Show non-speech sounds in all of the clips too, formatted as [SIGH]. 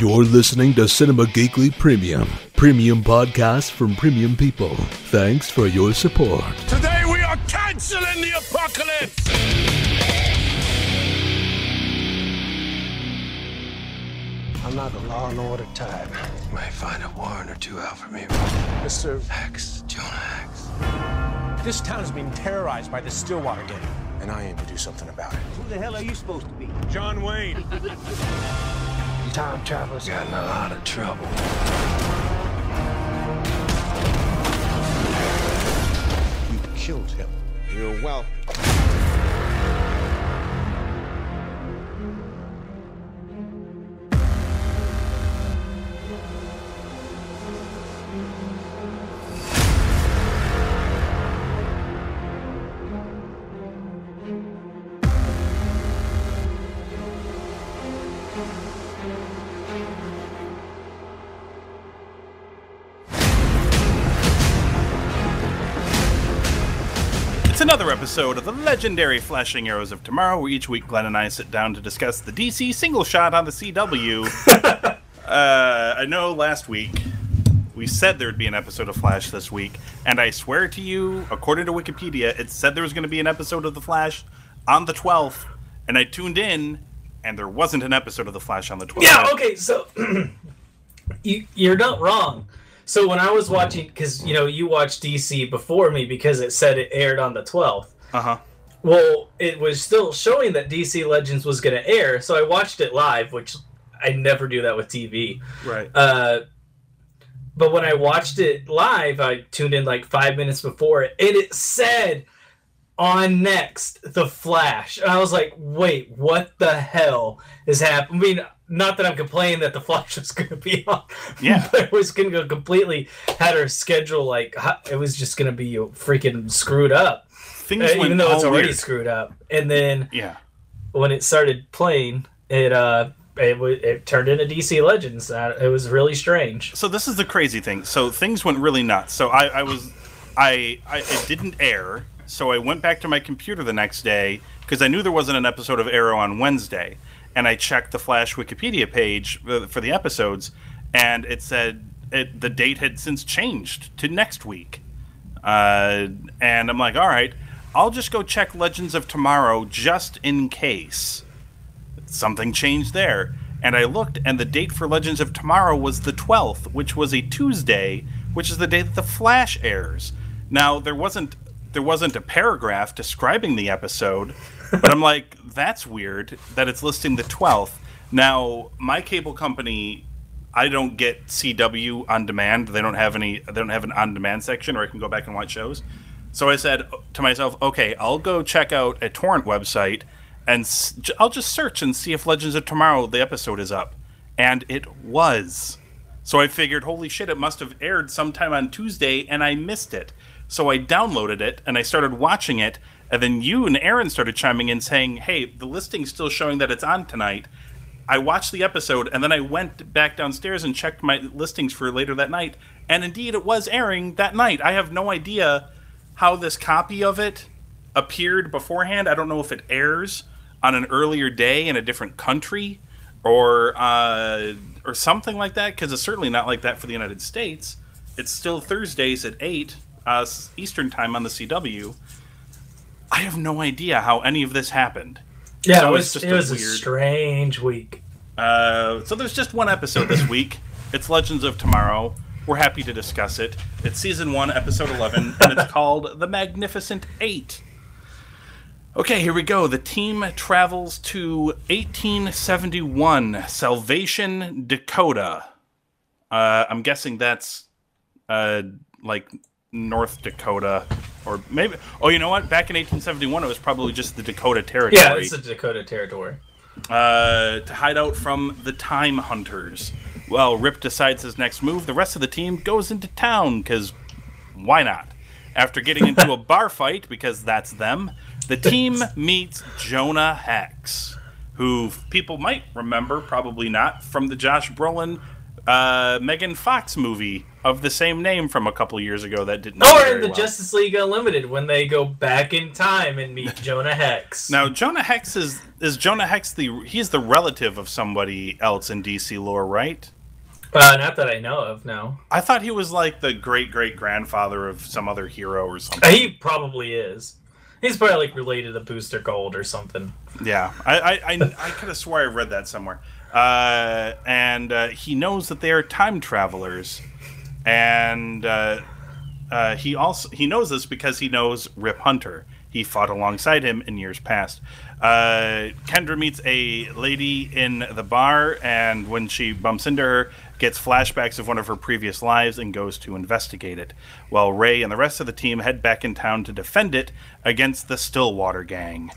You're listening to Cinema Geekly Premium, premium podcast from premium people. Thanks for your support. Today we are canceling the apocalypse! I'm not a law and order type. You might find a warrant or two out for me. Mr. Hex, Jonah Hex. This town is being terrorized by the Stillwater gang, And I aim to do something about it. Who the hell are you supposed to be? John Wayne. [LAUGHS] Time travelers. Got in a lot of trouble. You killed him. You're welcome. Another episode of the legendary Flashing Arrows of Tomorrow, where each week Glenn and I sit down to discuss the DC single shot on the CW. [LAUGHS] uh, I know last week we said there would be an episode of Flash this week, and I swear to you, according to Wikipedia, it said there was going to be an episode of The Flash on the 12th, and I tuned in, and there wasn't an episode of The Flash on the 12th. Yeah, okay, so [CLEARS THROAT] you, you're not wrong. So when I was watching, because you know you watched DC before me because it said it aired on the 12th. Uh huh. Well, it was still showing that DC Legends was going to air, so I watched it live, which I never do that with TV. Right. Uh, but when I watched it live, I tuned in like five minutes before it, and it said on next the Flash. And I was like, wait, what the hell is happening? I mean, not that I'm complaining that the Flash [LAUGHS] was going to be on, Yeah. but it was going to go completely had her schedule like it was just going to be freaking screwed up, Things uh, went even though it's already weird. screwed up. And then Yeah. when it started playing, it uh. It, w- it turned into DC Legends. Uh, it was really strange. so this is the crazy thing. So things went really nuts. So I, I was, I, I, it didn't air. So I went back to my computer the next day because I knew there wasn't an episode of Arrow on Wednesday, and I checked the Flash Wikipedia page for for the episodes, and it said it, the date had since changed to next week. Uh, and I'm like, all right, I'll just go check Legends of Tomorrow just in case something changed there. And I looked, and the date for Legends of Tomorrow was the 12th, which was a Tuesday, which is the day that the Flash airs. Now there wasn't there wasn't a paragraph describing the episode, but I'm like, that's weird that it's listing the 12th. Now my cable company, I don't get CW on demand. They don't have any. They don't have an on demand section, or I can go back and watch shows. So I said to myself, okay, I'll go check out a torrent website and I'll just search and see if Legends of Tomorrow the episode is up. And it was. So I figured, holy shit, it must have aired sometime on Tuesday and I missed it. So I downloaded it and I started watching it. And then you and Aaron started chiming in saying, hey, the listing's still showing that it's on tonight. I watched the episode and then I went back downstairs and checked my listings for later that night. And indeed, it was airing that night. I have no idea how this copy of it appeared beforehand. I don't know if it airs on an earlier day in a different country or uh, or something like that because it's certainly not like that for the United States. It's still Thursdays at eight uh, Eastern time on the CW. I have no idea how any of this happened. Yeah, So it it's was, just it a was a weird- strange week. Uh, so there's just one episode this week. It's Legends of Tomorrow. We're happy to discuss it. It's season one, episode 11, and it's called The Magnificent Eight. Okay, here we go. The team travels to 1871, Salvation, Dakota. Uh, I'm guessing that's uh, like North Dakota, or maybe. Oh, you know what? Back in 1871, it was probably just the Dakota Territory Yeah, it's the Dakota Territory. uh, to hide out from the Time Hunters. Well, Rip decides his next move. The rest of the team goes into town because why not? After getting into a [LAUGHS] bar fight, because that's them, the team [LAUGHS] meets Jonah Hex, who people might remember, probably not, from the Josh Brolin uh, Megan Fox movie of the same name from a couple years ago that didn't. Or in the well. Justice League Unlimited when they go back in time and meet Jonah Hex. [LAUGHS] Now Jonah Hex is is Jonah Hex the he's the relative of somebody else in DC lore, right? Uh, not that I know of. No, I thought he was like the great great grandfather of some other hero or something. he probably is. He's probably like related to Booster Gold or something. Yeah, I I, I, I could have swore I read that somewhere. Uh, and uh, he knows that they are time travelers, and uh, uh, he also he knows this because he knows Rip Hunter. He fought alongside him in years past. Uh, Kendra meets a lady in the bar, and when she bumps into her, gets flashbacks of one of her previous lives and goes to investigate it. While Ray and the rest of the team head back in town to defend it against the Stillwater Gang.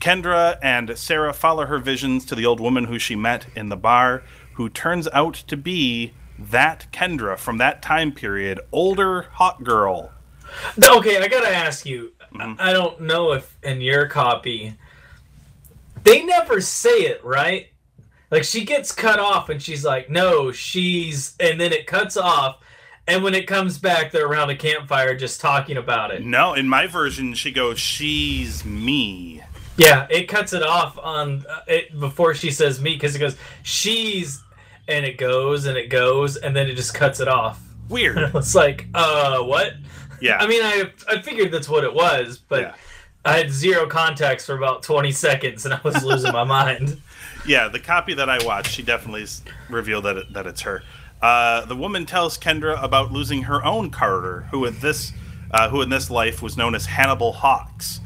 Kendra and Sarah follow her visions to the old woman who she met in the bar, who turns out to be that Kendra from that time period, older hot girl. Okay, I gotta ask you. Mm-hmm. I I don't know if in your copy they never say it right. Like she gets cut off and she's like, "No, she's," and then it cuts off. And when it comes back, they're around a campfire just talking about it. No, in my version, she goes, "She's me." Yeah, it cuts it off on uh, it before she says me because it goes she's, and it goes and it goes and then it just cuts it off. Weird. [LAUGHS] It's like, uh, what? Yeah. I mean, I I figured that's what it was, but Yeah. I had zero context for about twenty seconds and I was losing my mind. [LAUGHS] [LAUGHS] Yeah, the copy that I watched, she definitely s- revealed that it, that it's her. Uh, the woman tells Kendra about losing her own Carter, who in this uh, who in this life was known as Hannibal Hawkes.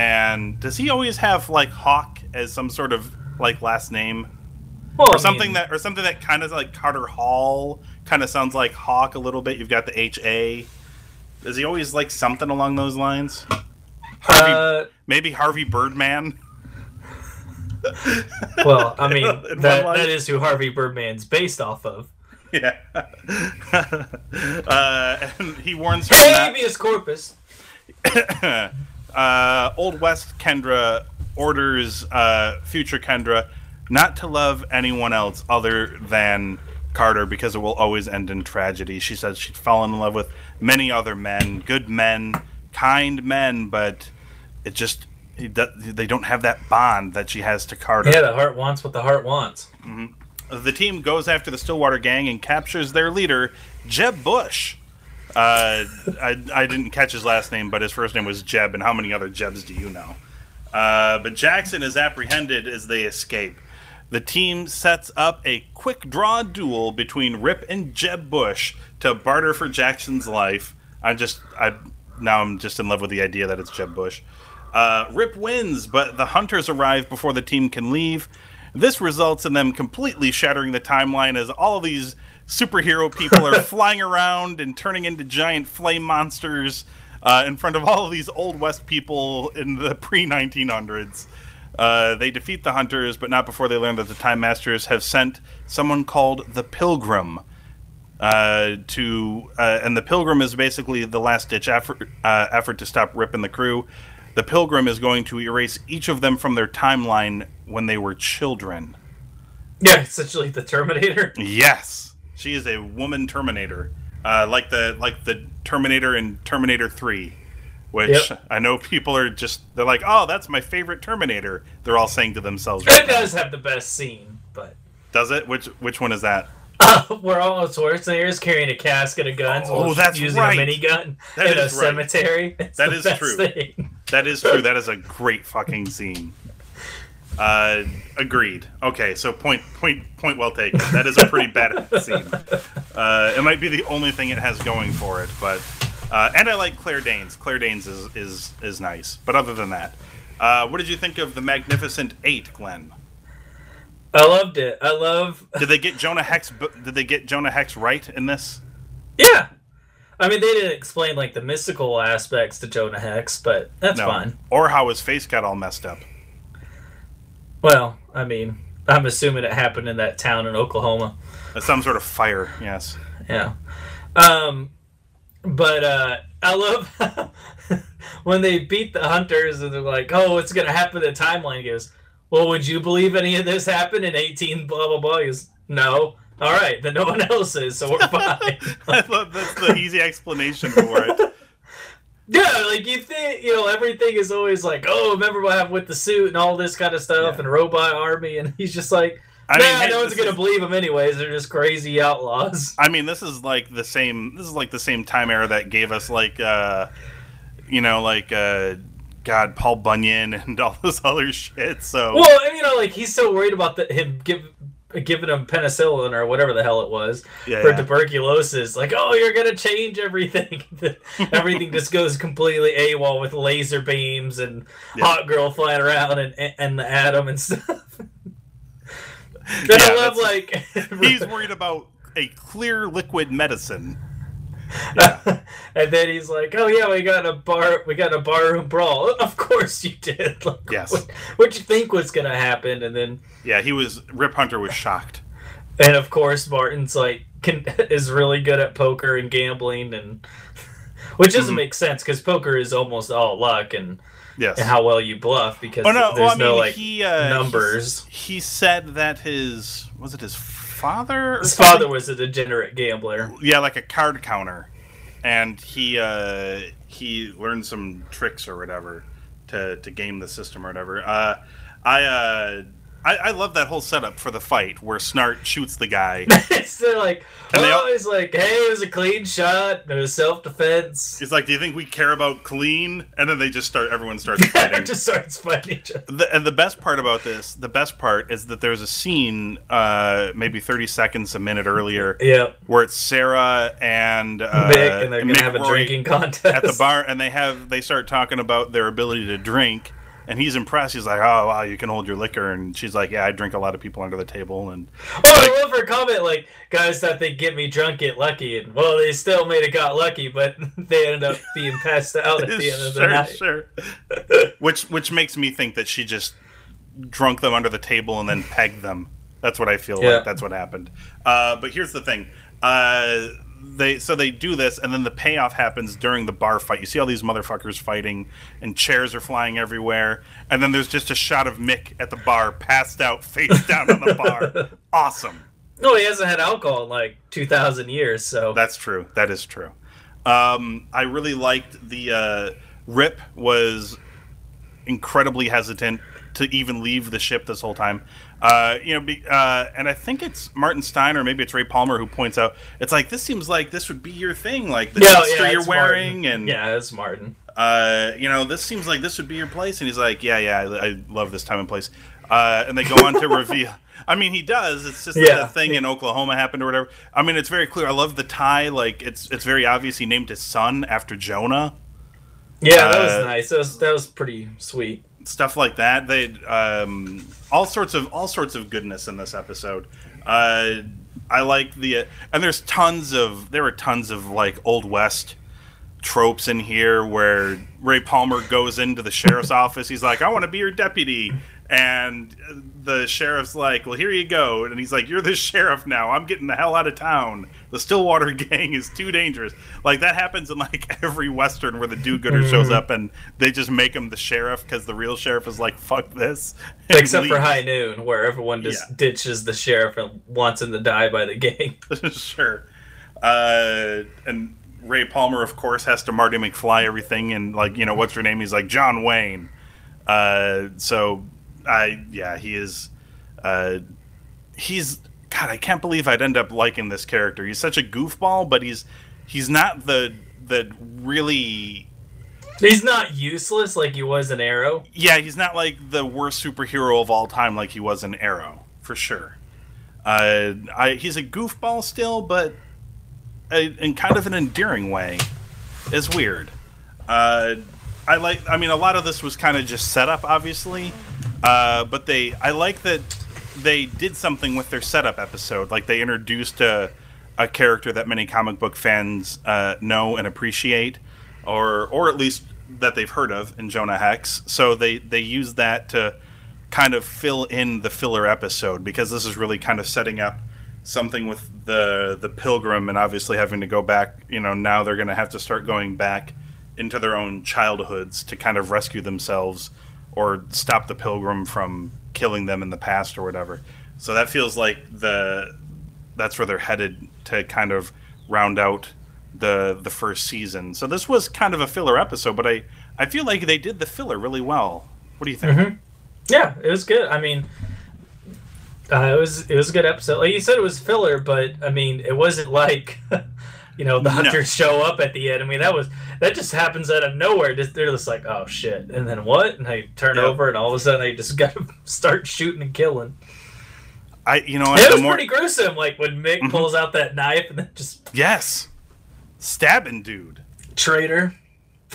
And does he always have like Hawk as some sort of like last name, Well, or I something mean, that or something that kind of like Carter Hall kind of sounds like Hawk a little bit? You've got the H A. Does he always like something along those lines? Harvey, Uh, maybe Harvey Birdman. well, I [LAUGHS] mean that that is who Harvey Birdman's based off of. Yeah. [LAUGHS] uh, and he warns her not, Habeas corpus. [LAUGHS] uh, Old West Kendra orders uh, future Kendra not to love anyone else other than Carter because it will always end in tragedy. She says she'd fallen in love with many other men, good men, kind men, but it just they don't have that bond that she has to Carter. Yeah, the heart wants what the heart wants. The team goes after the Stillwater gang and captures their leader, Jeb Bush. Uh, I, I didn't catch his last name, but his first name was Jeb, and how many other Jebs do you know? Uh, but Jackson is apprehended as they escape. The team sets up a quick draw duel between Rip and Jeb Bush to barter for Jackson's life. I'm just, I now I'm just in love with the idea that it's Jeb Bush. Uh, Rip wins, but the hunters arrive before the team can leave. This results in them completely shattering the timeline as all of these superhero people are [LAUGHS] flying around and turning into giant flame monsters uh, in front of all of these old west people in the pre 1900s. Uh, they defeat the hunters, but not before they learn that the Time Masters have sent someone called the Pilgrim uh, to, uh, and the Pilgrim is basically the last ditch effort, uh, effort to stop Rip and the crew. The Pilgrim is going to erase each of them from their timeline when they were children. Yeah, essentially the Terminator. Yes, she is a woman Terminator, uh, like the like the Terminator in Terminator Three, which Yep. I know people are just they're like, oh, that's my favorite Terminator. They're all saying to themselves, right It now. does have the best scene, but does it? Which which one is that? [LAUGHS] where all Schwarzenegger is carrying a casket of guns Oh, while that's using right. a minigun That in a right. cemetery. [LAUGHS] It's That the is best true. thing. That is true. [LAUGHS] That is a great fucking scene. Uh, agreed. Okay, so point point point well taken. That is a pretty [LAUGHS] bad scene. Uh, it might be the only thing it has going for it, but uh, and I like Claire Danes. Claire Danes is is is nice. But other than that, uh, what did you think of the Magnificent Eight, Glenn? I loved it. I love. [LAUGHS] Did they get Jonah Hex? Did they get Jonah Hex right in this? Yeah. I mean, they didn't explain like the mystical aspects to Jonah Hex, but that's fine. Or how his face got all messed up. Well, I mean, I'm assuming it happened in that town in Oklahoma. Some sort of fire. Yes. Yeah. Um, but uh, I love [LAUGHS] when they beat the hunters and they're like, "Oh, it's gonna happen." The timeline goes, "Well, would you believe any of this happened in 18 blah blah blah?" He goes, "No." All right, then no one [LAUGHS] else is, so we're [LAUGHS] fine. I love that's the easy explanation for it. Yeah, like you think, you know, everything is always like, oh, remember what happened with the suit and all this kind of stuff Yeah. and robot army, and he's just like, I nah, hey, no one's gonna is- believe him anyways. They're just crazy outlaws. I mean, this is like the same. This is like the same time era that gave us like, uh, you know, like uh, God, Paul Bunyan and all [LAUGHS] this other shit. So Well, and, you know, like he's so worried about the, him give, giving him penicillin or whatever the hell it was Yeah, for yeah. tuberculosis. Like, oh, you're gonna change everything. [LAUGHS] everything just goes completely AWOL with laser beams and Yeah. hot girl flying around and and the atom and stuff. [LAUGHS] and I love like [LAUGHS] he's worried about a clear liquid medicine. [LAUGHS] and then he's like, "Oh yeah, we got a bar, we got a barroom brawl." [LAUGHS] Of course you did. [LAUGHS] Like, Yes. What, what'd you think was gonna happen? And then, Yeah, he was. Rip Hunter was shocked. and of course Martin's like can, is really good at poker and gambling, and which doesn't Mhm. make sense because poker is almost all luck and, Yes. and how well you bluff because oh no! there's Well, I no mean, like he uh, numbers. He, he said that his was it his father? Or His something? father was a degenerate gambler. yeah, like a card counter, and he uh, he learned some tricks or whatever to to game the system or whatever. Uh, I, uh, I I love that whole setup for the fight where Snart shoots the guy. [LAUGHS] so like, And they oh, all- he's like, "Hey, it was a clean shot. It was self defense." He's like, "Do you think we care about clean?" And then they just start. Everyone starts [LAUGHS] fighting. just starts fighting each other. The, and the best part about this, the best part is that there's a scene, uh, maybe 30 seconds, a minute earlier, Yeah. where it's Sarah and uh, Mick, and they're gonna Mick have a Rory drinking contest at the bar, and they have they start talking about their ability to drink, and he's impressed. He's like, "Oh wow, you can hold your liquor," and she's like, "Yeah, I drink a lot of people under the table." And Oh, I love her comment. Like, guys thought they'd get me drunk, get lucky, and well, they still made it got lucky, but [LAUGHS] they ended up being passed out at the end of the [LAUGHS] sure, night. sure. [LAUGHS] which which makes me think that she just drunk them under the table and then pegged them. That's what I feel Yeah. like. That's what happened. Uh, but here's the thing. Uh, they so they do this, and then the payoff happens during the bar fight. You see all these motherfuckers fighting, and chairs are flying everywhere, and then there's just a shot of Mick at the bar, passed out, face down on the bar. [LAUGHS] Awesome. No, he hasn't had alcohol in like two thousand years, so That's true. That is true. Um, I really liked the uh, Rip was incredibly hesitant to even leave the ship this whole time. Uh, you know, be, uh, and I think it's Martin Stein or maybe it's Ray Palmer who points out it's like this seems like this would be your thing, like the yeah, yeah, you're wearing, Martin. and yeah, it's Martin. uh, you know, this seems like this would be your place. And he's like, yeah, yeah, I, I love this time and place. Uh, and they go on to [LAUGHS] reveal. I mean, he does. It's just that Yeah. the thing in Oklahoma happened or whatever. I mean, it's very clear. I love the tie. Like, it's it's very obvious he named his son after Jonah. Yeah, that was Uh, nice. That was that was pretty sweet. Stuff like that. They um, all sorts of all sorts of goodness in this episode. Uh, I like the and there's tons of there were tons of like old west tropes in here where Ray Palmer goes into the sheriff's [LAUGHS] office. He's like, "I want to be your deputy," and the sheriff's like, "Well, here you go." And he's like, "You're the [LAUGHS] sheriff now. I'm getting the hell out of town. The Stillwater [LAUGHS] gang is too dangerous." Like that happens in like [LAUGHS] every western where the do-gooder shows up and they just make him the sheriff because the real sheriff is like, "Fuck this." Except for. High Noon, where everyone just Yeah. ditches the sheriff and wants him to die by the gang. sure. Uh, and Ray Palmer, of course, has to Marty McFly everything, and like you know, what's her name? He's like John Wayne. Uh, so I yeah, he is. Uh, he's God. I can't believe I'd end up liking this character. He's such a goofball, but he's he's not the the really He's not useless like he was in Arrow. yeah, he's not like the worst superhero of all time like he was in Arrow, for sure. Uh, I, he's a goofball still, but a, in kind of an endearing way. It's weird. Uh, I like. I mean, a lot of this was kind of just setup, obviously, uh, but they. I like that they did something with their setup episode. Like they introduced a a character that many comic book fans uh, know and appreciate, or or at least that they've heard of in Jonah Hex. So they they use that to kind of fill in the filler episode because this is really kind of setting up something with the the pilgrim and obviously having to go back you know now they're going to have to start going back into their own childhoods to kind of rescue themselves or stop the pilgrim from killing them in the past or whatever so that feels like the that's where they're headed to kind of round out the the first season. So this was kind of a filler episode, but I I feel like they did the filler really well. What do you think? Yeah, it was good. I mean, uh, it was it was a good episode. Like you said, it was filler, but I mean, it wasn't like [LAUGHS] you know [LAUGHS] the No. hunters show up at the end. I mean, that was that just happens out of nowhere. Just they're just like, oh shit, and then what? And they turn Yep. over, and all of a sudden they just [LAUGHS] got to start shooting and killing. I you know it was more pretty gruesome. Like when Mick Mhm. pulls out that knife and then just yes, stabbing dude. traitor.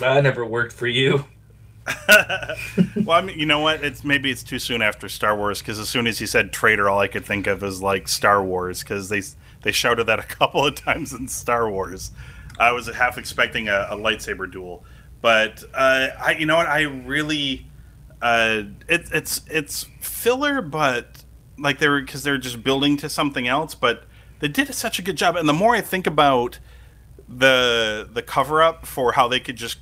I never worked for you. [LAUGHS] well, I mean, you know what? It's maybe it's too soon after Star Wars because as soon as he said traitor, all I could think of is like Star Wars because they they shouted that a [LAUGHS] couple of times in Star Wars. I was half expecting a, a lightsaber duel, but uh, I, you know what? I really, uh, it, it's it's filler, but like they were because they're just building to something else. But they did such a good job, and the more I think about the the cover up for how they could just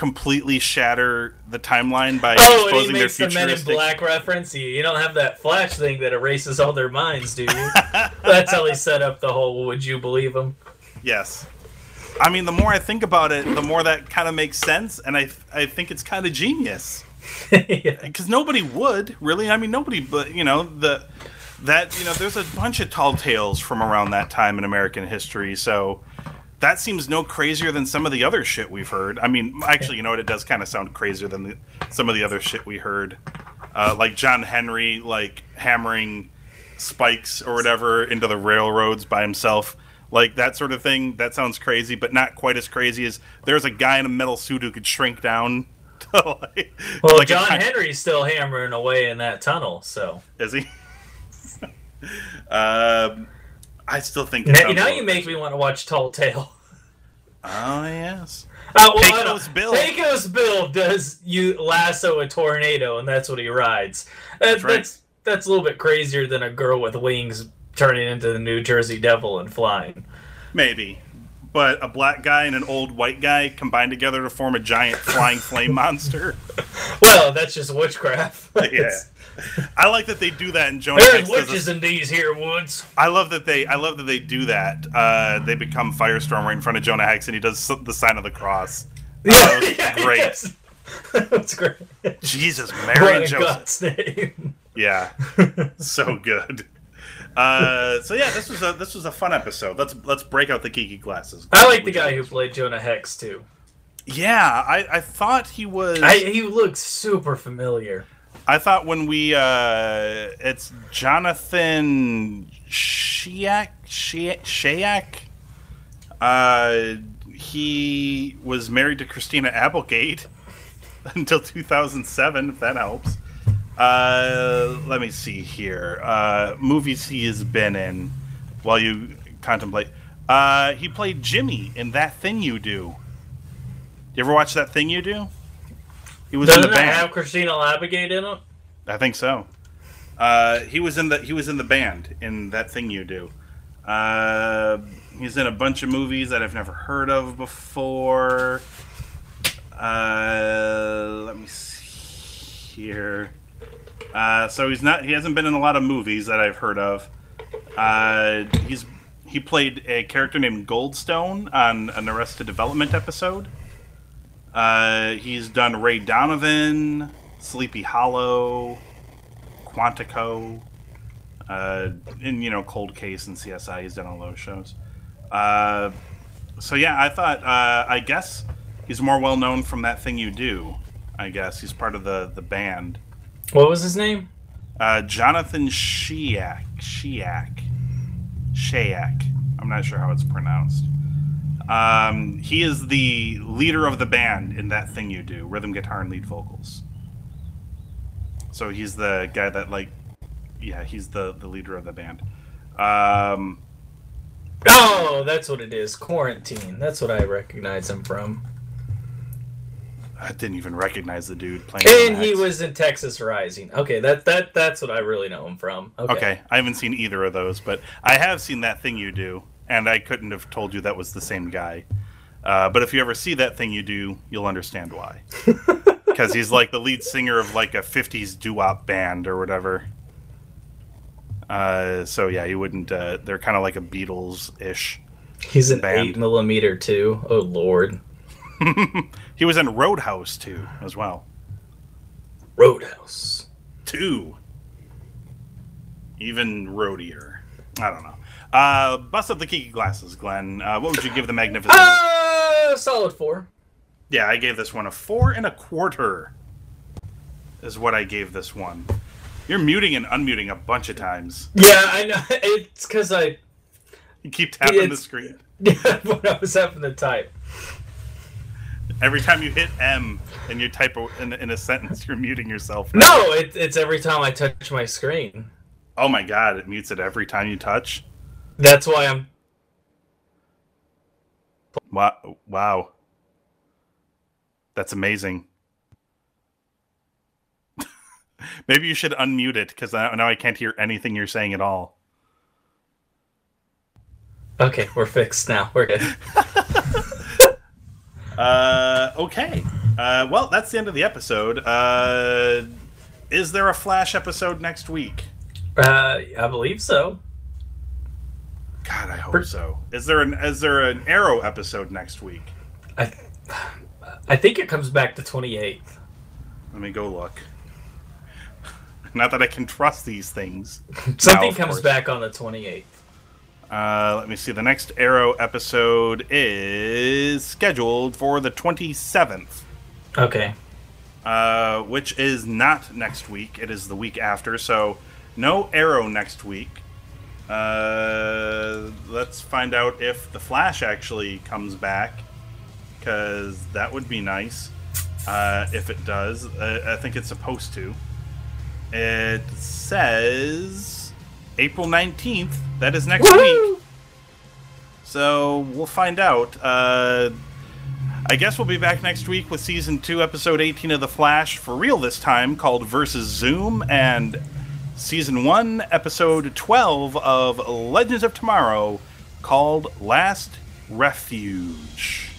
completely shatter the timeline by Oh, and he exposing their makes the Men in Black reference. You, you don't have that flash thing that erases all their minds, do you? That's how he set up the whole "Would you believe him?" Yes. I mean, the more I think about it, the more that kind of makes sense, and I I think it's kind of genius [LAUGHS] yeah. because nobody would really. I mean, nobody, but you know the that you know there's a bunch of tall tales from around that time in American history, so that seems no crazier than some of the other shit we've heard. I mean, actually, you know what? It does kind of sound crazier than the, some of the other shit we heard, uh, like John Henry, like hammering spikes or whatever into the railroads by himself. Like that sort of thing. That sounds crazy, but not quite as crazy as there's a guy in a metal suit who could shrink down. [LAUGHS] To like, Well, like John Henry's still hammering away in that tunnel, so is he? [LAUGHS] um, I still think. now, now you make me want to watch Tall Tale. Oh yes. Uh, well, Pecos Bill. Pecos Bill does you lasso a tornado, and that's what he rides. That, That's right. That's that's a little bit crazier than a girl with wings turning into the New Jersey Devil and flying. Maybe. But a black guy and an old white guy combined together to form a giant flying flame monster. [LAUGHS] Well, that's just witchcraft. [LAUGHS] Yeah. I like that they do that in Jonah There's Hex. does a- witches in these here woods. I love that they I love that they do that. Uh, they become Firestorm right in front of Jonah Hex and he does the sign of the cross. Uh, [LAUGHS] that was Yeah, great. yes. That's great. Jesus, Mary Joseph. God's name. Yeah. so good. Uh, so yeah, this was a this was a fun episode. Let's let's break out the geeky glasses. I like the guy who played Jonah Hex too. Yeah, I, I thought he was. I, he looks super familiar. I thought when we uh it's Jonathan Shiak Shia- Shayak. Uh he was married to Christina Applegate [LAUGHS] until 2007 if that helps. Uh let me see here. Uh movies he has been in while you contemplate. Uh he played Jimmy in That Thing You Do. You ever watch That Thing You Do? He was in Doesn't the that band. have Christina Applegate in it? I think so. Uh, he was in the he was in the band in that thing you do. Uh, he's in a bunch of movies that I've never heard of before. Uh, let me see here. Uh, so he's not he hasn't been in a lot of movies that I've heard of. Uh, he's he played a character named Goldstone on an Arrested Development episode. Uh, he's done Ray Donovan, Sleepy Hollow, Quantico, uh, and you know Cold Case and CSI. He's done all those shows. Uh, so yeah, I thought I guess he's more well known from that thing you do. I guess he's part of the the band. What was his name? Uh, Jonathan Shiak, Shiak, Shayak. I'm not sure how it's pronounced. Um, he is the leader of the band in that thing you do, rhythm guitar and lead vocals. So he's the guy that like, yeah, he's the the leader of the band. Um, Oh, that's what it is. Quarantine. That's what I recognize him from. I didn't even recognize the dude playing. And he was in Texas Rising. Okay, that that that's what I really know him from. Okay. Okay, I haven't seen either of those, but I have seen that thing you do, and I couldn't have told you that was the same guy. Uh, but if you ever see that thing you do, you'll understand why. [LAUGHS] Because he's like the lead singer of like a '50s doo-wop band or whatever. Uh, so yeah, you wouldn't. Uh, they're kind of like a Beatles ish. He's an Band. eight millimeter too. Oh lord. [LAUGHS] He was in Roadhouse too, as well. Roadhouse. Two. Even roadier. I don't know. Uh, bust up the geeky glasses, Glenn. Uh, what would you give the Magnificent? Uh, solid four. Yeah, I gave this one a four and a quarter. Is what I gave this one. You're muting and unmuting a bunch of times. Yeah, I know. [LAUGHS] It's because I You keep tapping the screen. [LAUGHS] Yeah, when I was having to type. Every time you hit M and you type a, in, in a [LAUGHS] sentence, you're muting yourself. No, it, it's every time I touch my screen. Oh my god, it mutes it every time you touch. That's why I'm. Wow. Wow. That's amazing. [LAUGHS] Maybe you should unmute it because now I can't hear anything you're saying at all. Okay, we're fixed now. We're good. [LAUGHS] Uh, okay. Uh, well, that's the end of the episode. Uh, is there a Flash episode next week? Uh, I believe so. God, I hope so. Is there an is there an Arrow episode next week? I, I think it comes back to 28th. Let me go look. [LAUGHS] Not that I can trust these things. Something comes course. back on the 28th. Uh, let me see. The next Arrow episode is scheduled for the 27th, Okay. uh, which is not next week. It is the week after. So, no Arrow next week. Uh, let's find out if The Flash actually comes back, because that would be nice. Uh, if it does, I think it's supposed to. It says April 19th. That is next week. So we'll find out. Uh, I guess we'll be back next week with season two, episode 18 of The Flash for real this time, called Versus Zoom, and season one, episode 12 of Legends of Tomorrow, called Last Refuge.